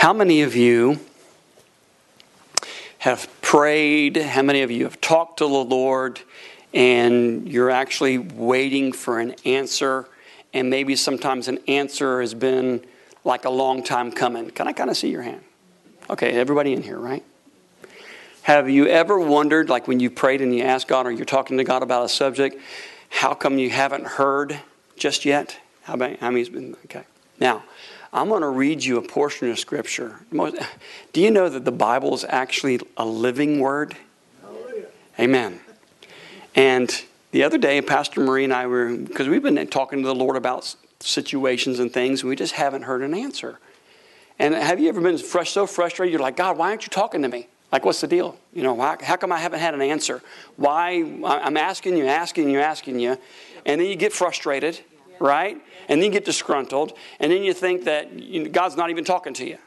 How many of you have prayed? How many of you have talked to the Lord and you're actually waiting for an answer? And maybe sometimes an answer has been like a long time coming. Can I kind of see your hand? Okay, everybody in here, right? Have you ever wondered, like when you prayed and you asked God or you're talking to God about a subject, how come you haven't heard just yet? How many, how many's been? Okay. Now, I'm going to read you a portion of Scripture. Do you know that the Bible is actually a living word? Amen. And the other day, Pastor Marie and I were, because we've been talking to the Lord about situations and things, and we just haven't heard an answer. And have you ever been fresh, so frustrated? You're like, God, why aren't you talking to me? Like, what's the deal? You know, why, how come I haven't had an answer? Why? I'm asking you, asking you, asking you. And then you get frustrated, right? And then you get disgruntled. And then you think that God's not even talking to you.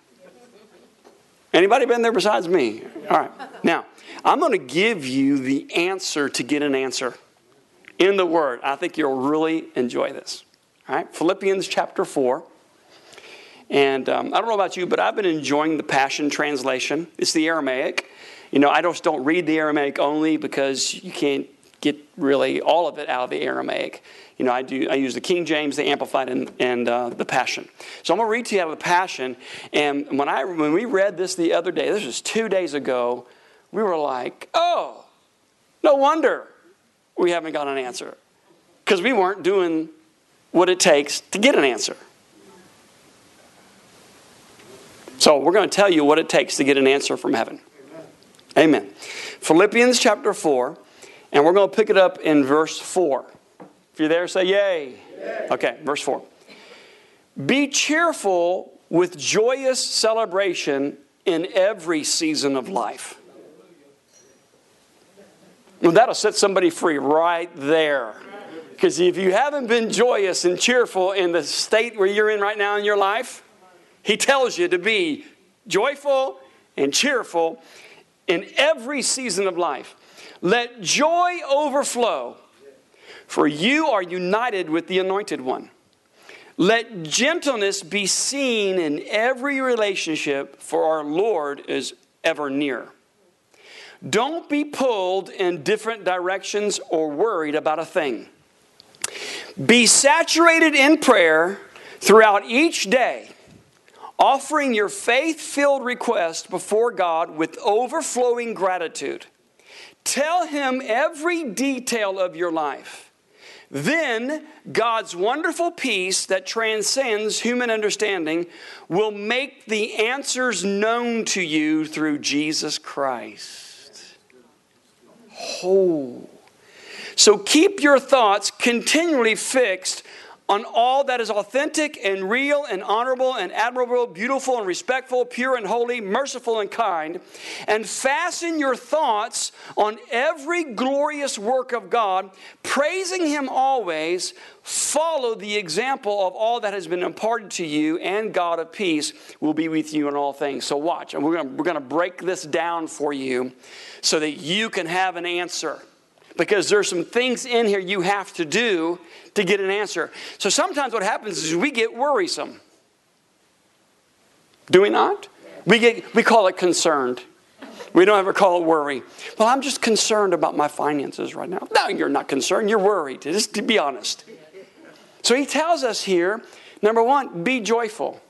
Anybody been there besides me? All right. Now, I'm going to give you the answer to get an answer in the Word. I think you'll really enjoy this. All right. Philippians chapter 4. And um, I don't know about you, but I've been enjoying the Passion Translation. It's the Aramaic. You know, I just don't read the Aramaic only because you can't get really all of it out of the Aramaic. You know, I do. I use the King James, the Amplified, and, and uh, the Passion. So I'm going to read to you out of the Passion. And when I when we read this the other day, this was two days ago, we were like, "Oh, no wonder we haven't got an answer," because we weren't doing what it takes to get an answer. So we're going to tell you what it takes to get an answer from heaven. Amen. Amen. Philippians chapter 4, and we're going to pick it up in verse 4. If you're there, say yay. yay. Okay, verse 4. Be cheerful with joyous celebration in every season of life. Well, that'll set somebody free right there. Because if you haven't been joyous and cheerful in the state where you're in right now in your life, he tells you to be joyful and cheerful in every season of life. Let joy overflow, for you are united with the Anointed One. Let gentleness be seen in every relationship, for our Lord is ever near. Don't be pulled in different directions or worried about a thing. Be saturated in prayer throughout each day offering your faith filled request before God with overflowing gratitude. Tell Him every detail of your life. Then God's wonderful peace that transcends human understanding will make the answers known to you through Jesus Christ. Oh. So keep your thoughts continually fixed on all that is authentic and real and honorable and admirable, beautiful and respectful, pure and holy, merciful and kind, and fasten your thoughts on every glorious work of God, praising Him always. Follow the example of all that has been imparted to you, and God of peace will be with you in all things. So, watch, and we're going we're to break this down for you so that you can have an answer because there's some things in here you have to do to get an answer. So sometimes what happens is we get worrisome. Do we not? We, get, we call it concerned. We don't ever call it worry. Well, I'm just concerned about my finances right now. No, you're not concerned. You're worried, just to be honest. So he tells us here number one, be joyful,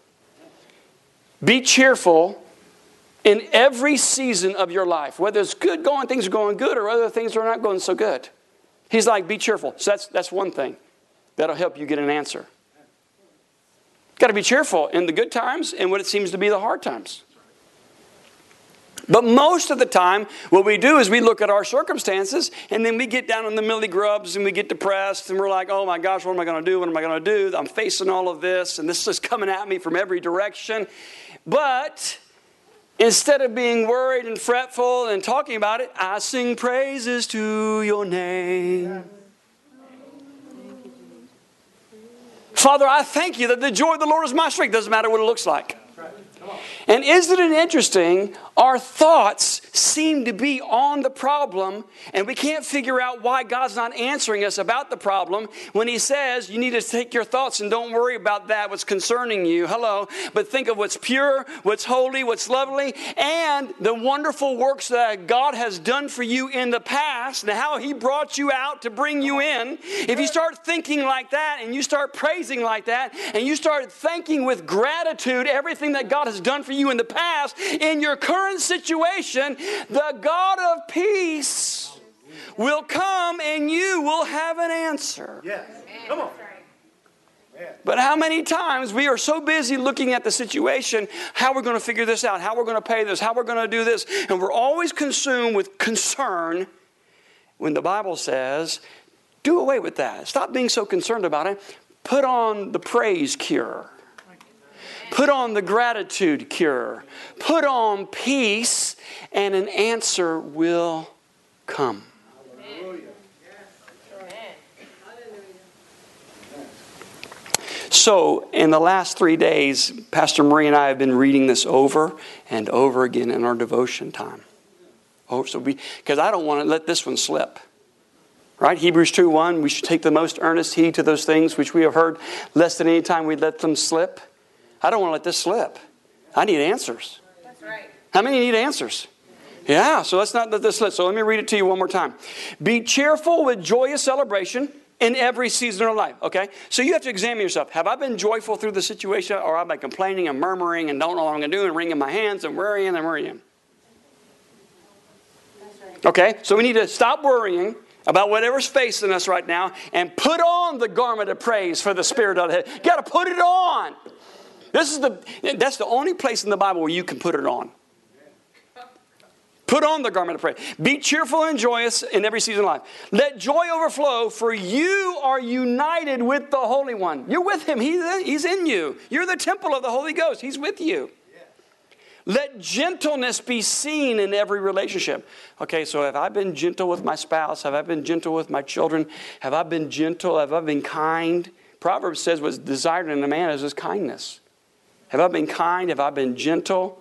be cheerful, in every season of your life, whether it's good going, things are going good, or other things are not going so good. He's like, be cheerful. So that's, that's one thing that'll help you get an answer. Got to be cheerful in the good times and what it seems to be the hard times. But most of the time, what we do is we look at our circumstances and then we get down in the milly grubs and we get depressed and we're like, oh my gosh, what am I going to do? What am I going to do? I'm facing all of this and this is coming at me from every direction. But Instead of being worried and fretful and talking about it, I sing praises to your name. Father, I thank you that the joy of the Lord is my strength. Doesn't matter what it looks like. And isn't it interesting? Our thoughts seem to be on the problem, and we can't figure out why God's not answering us about the problem when He says you need to take your thoughts and don't worry about that, what's concerning you. Hello. But think of what's pure, what's holy, what's lovely, and the wonderful works that God has done for you in the past and how He brought you out to bring you in. If you start thinking like that and you start praising like that and you start thanking with gratitude everything that God has done for you in the past, in your current situation, the God of peace will come and you will have an answer. Yes. Come on. But how many times we are so busy looking at the situation, how we're going to figure this out, how we're going to pay this, how we're going to do this, and we're always consumed with concern when the Bible says, do away with that. Stop being so concerned about it. Put on the praise cure. Put on the gratitude cure. Put on peace, and an answer will come. So, in the last three days, Pastor Marie and I have been reading this over and over again in our devotion time. Oh, so because I don't want to let this one slip. Right? Hebrews 2 1, we should take the most earnest heed to those things which we have heard, lest at any time we let them slip. I don't want to let this slip. I need answers. That's right. How many need answers? Yeah, so let's not let this slip. So let me read it to you one more time. Be cheerful with joyous celebration in every season of life. Okay? So you have to examine yourself. Have I been joyful through the situation, or have I been complaining and murmuring and don't know what I'm going to do and wringing my hands and worrying and worrying? Okay? So we need to stop worrying about whatever's facing us right now and put on the garment of praise for the spirit of the head. You got to put it on. This is the that's the only place in the Bible where you can put it on. Put on the garment of praise. Be cheerful and joyous in every season of life. Let joy overflow, for you are united with the Holy One. You're with Him, He's in you. You're the temple of the Holy Ghost, He's with you. Let gentleness be seen in every relationship. Okay, so have I been gentle with my spouse? Have I been gentle with my children? Have I been gentle? Have I been kind? Proverbs says what's desired in a man is his kindness. Have I been kind? Have I been gentle?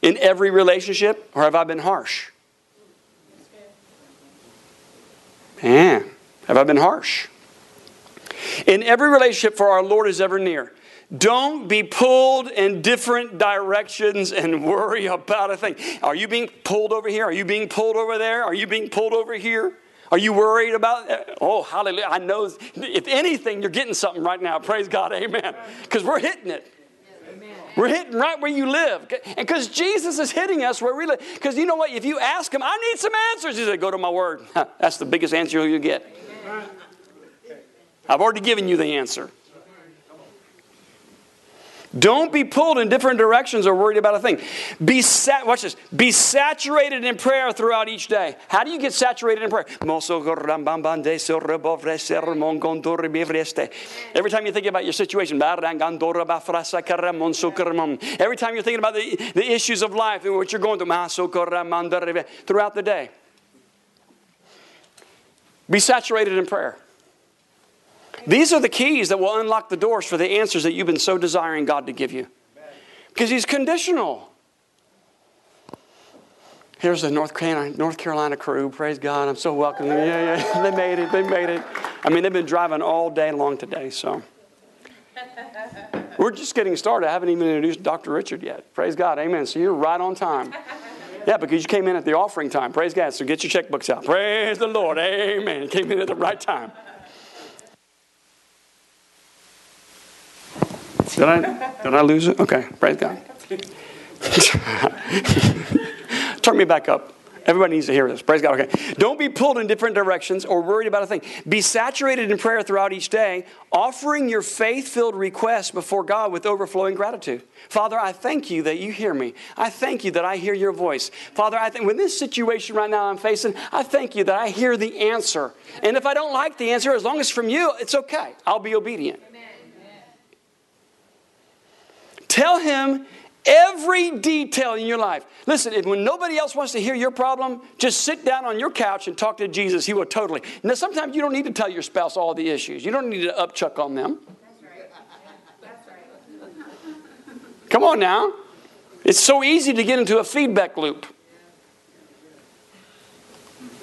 In every relationship? Or have I been harsh? Man, have I been harsh? In every relationship, for our Lord is ever near. Don't be pulled in different directions and worry about a thing. Are you being pulled over here? Are you being pulled over there? Are you being pulled over here? Are you worried about? Oh, hallelujah. I know if anything, you're getting something right now. Praise God. Amen. Because we're hitting it. We're hitting right where you live. And because Jesus is hitting us where we live. Because you know what? If you ask him, I need some answers, he said, go to my word. That's the biggest answer you'll get. I've already given you the answer. Don't be pulled in different directions or worried about a thing. Be sat, watch this. Be saturated in prayer throughout each day. How do you get saturated in prayer? Every time you think about your situation, every time you're thinking about the, the issues of life and what you're going through throughout the day, be saturated in prayer. These are the keys that will unlock the doors for the answers that you've been so desiring God to give you. Because He's conditional. Here's the North Carolina, North Carolina crew. Praise God. I'm so welcome. Yeah, yeah. They made it. They made it. I mean, they've been driving all day long today, so. We're just getting started. I haven't even introduced Dr. Richard yet. Praise God. Amen. So you're right on time. Yeah, because you came in at the offering time. Praise God. So get your checkbooks out. Praise the Lord. Amen. Came in at the right time. Did I, did I lose it? Okay, praise God. Turn me back up. Everybody needs to hear this. Praise God. Okay. Don't be pulled in different directions or worried about a thing. Be saturated in prayer throughout each day, offering your faith filled requests before God with overflowing gratitude. Father, I thank you that you hear me. I thank you that I hear your voice. Father, I think with this situation right now I'm facing, I thank you that I hear the answer. And if I don't like the answer, as long as from you, it's okay. I'll be obedient. Tell him every detail in your life. Listen, when nobody else wants to hear your problem, just sit down on your couch and talk to Jesus. He will totally. Now, sometimes you don't need to tell your spouse all the issues, you don't need to upchuck on them. Come on now. It's so easy to get into a feedback loop.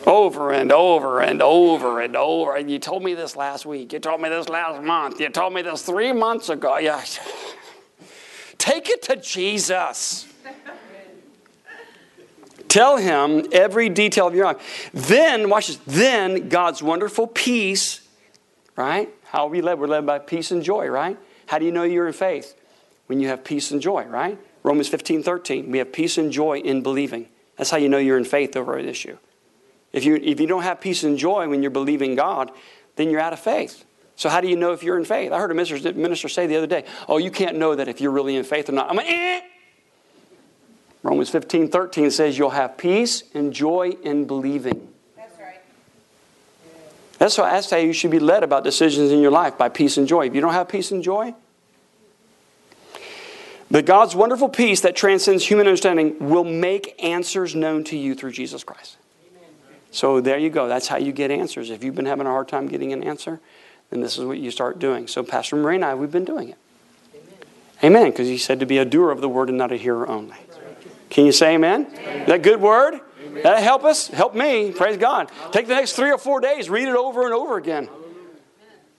Over and over and over and over. And you told me this last week. You told me this last month. You told me this three months ago. Yeah. Take it to Jesus. Tell him every detail of your life. Then, watch this. Then God's wonderful peace, right? How are we led? We're led by peace and joy, right? How do you know you're in faith? When you have peace and joy, right? Romans 15, 13. We have peace and joy in believing. That's how you know you're in faith over an issue. If you, if you don't have peace and joy when you're believing God, then you're out of faith. So, how do you know if you're in faith? I heard a minister, say the other day, Oh, you can't know that if you're really in faith or not. I'm like, eh. Romans 15, 13 says you'll have peace and joy in believing. That's right. That's, why, that's how you should be led about decisions in your life by peace and joy. If you don't have peace and joy, but God's wonderful peace that transcends human understanding will make answers known to you through Jesus Christ. So there you go. That's how you get answers. If you've been having a hard time getting an answer, then this is what you start doing. So Pastor Marie and I, we've been doing it. Amen. Because he said to be a doer of the word and not a hearer only. Can you say amen? amen. That good word? Amen. That help us? Help me. Praise God. Take the next three or four days, read it over and over again.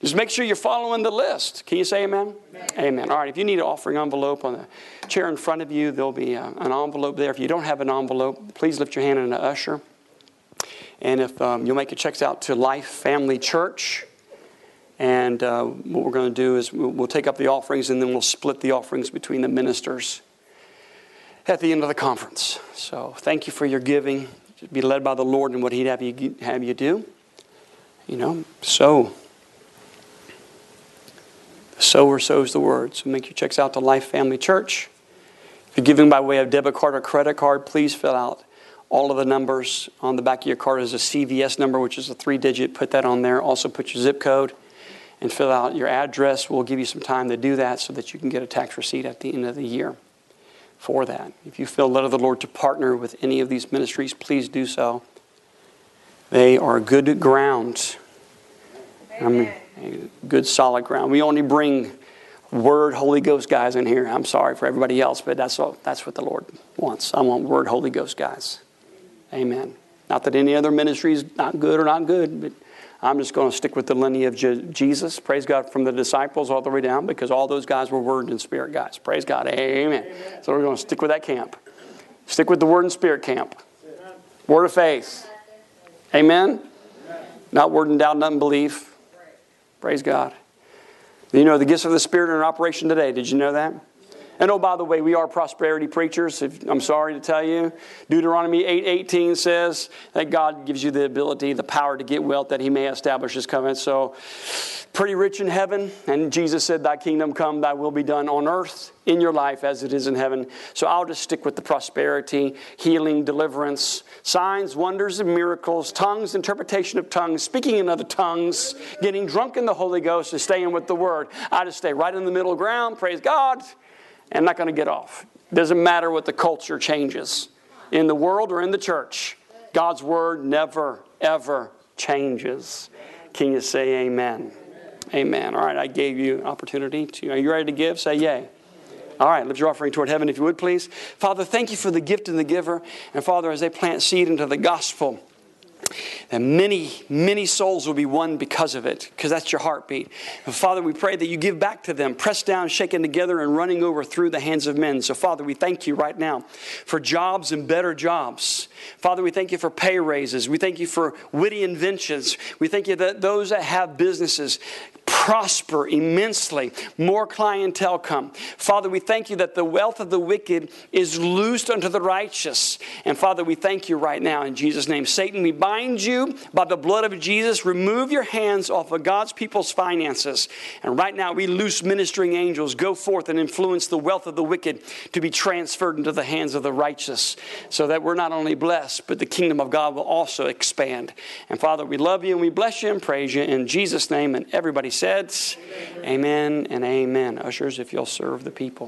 Just make sure you're following the list. Can you say amen? amen? Amen. All right. If you need an offering envelope on the chair in front of you, there'll be uh, an envelope there. If you don't have an envelope, please lift your hand in the usher. And if um, you'll make your checks out to Life Family Church. And uh, what we're going to do is we'll, take up the offerings and then we'll split the offerings between the ministers at the end of the conference. So thank you for your giving. Be led by the Lord in what He'd have you, have you do. You know, so. Sower sows the word. So make your checks out to Life Family Church. If you're giving by way of debit card or credit card, please fill out all of the numbers on the back of your card is a CVS number, which is a three digit. Put that on there. Also, put your zip code and fill out your address. We'll give you some time to do that so that you can get a tax receipt at the end of the year for that. If you feel led of the Lord to partner with any of these ministries, please do so. They are good ground. I mean, good solid ground. We only bring Word Holy Ghost guys in here. I'm sorry for everybody else, but that's what, that's what the Lord wants. I want Word Holy Ghost guys. Amen. Not that any other ministry is not good or not good, but I'm just going to stick with the lineage of Jesus. Praise God from the disciples all the way down because all those guys were word and spirit guys. Praise God. Amen. Amen. So we're going to stick with that camp. Stick with the word and spirit camp. Word of faith. Amen. Not word and doubt and unbelief. Praise God. You know the gifts of the Spirit are in operation today. Did you know that? And oh, by the way, we are prosperity preachers. If, I'm sorry to tell you. Deuteronomy 8:18 says that God gives you the ability, the power to get wealth that He may establish His covenant. So, pretty rich in heaven. And Jesus said, "Thy kingdom come, Thy will be done on earth in your life as it is in heaven." So I'll just stick with the prosperity, healing, deliverance, signs, wonders, and miracles, tongues, interpretation of tongues, speaking in other tongues, getting drunk in the Holy Ghost, and staying with the Word. I just stay right in the middle ground. Praise God and not going to get off. Doesn't matter what the culture changes in the world or in the church. God's word never, ever changes. Can you say amen? Amen. All right, I gave you an opportunity to. Are you ready to give? Say yay. All right, lift your offering toward heaven if you would, please. Father, thank you for the gift and the giver. And Father, as they plant seed into the gospel, and many, many souls will be won because of it, because that's your heartbeat. And Father, we pray that you give back to them, pressed down, shaken together, and running over through the hands of men. So, Father, we thank you right now for jobs and better jobs. Father, we thank you for pay raises. We thank you for witty inventions. We thank you that those that have businesses prosper immensely, more clientele come. Father, we thank you that the wealth of the wicked is loosed unto the righteous. And Father, we thank you right now in Jesus' name. Satan, we bind you by the blood of Jesus. Remove your hands off of God's people's finances. And right now, we loose ministering angels. Go forth and influence the wealth of the wicked to be transferred into the hands of the righteous so that we're not only blessed, but the kingdom of God will also expand. And Father, we love you and we bless you and praise you in Jesus' name. And everybody said, Amen and amen. Ushers, if you'll serve the people.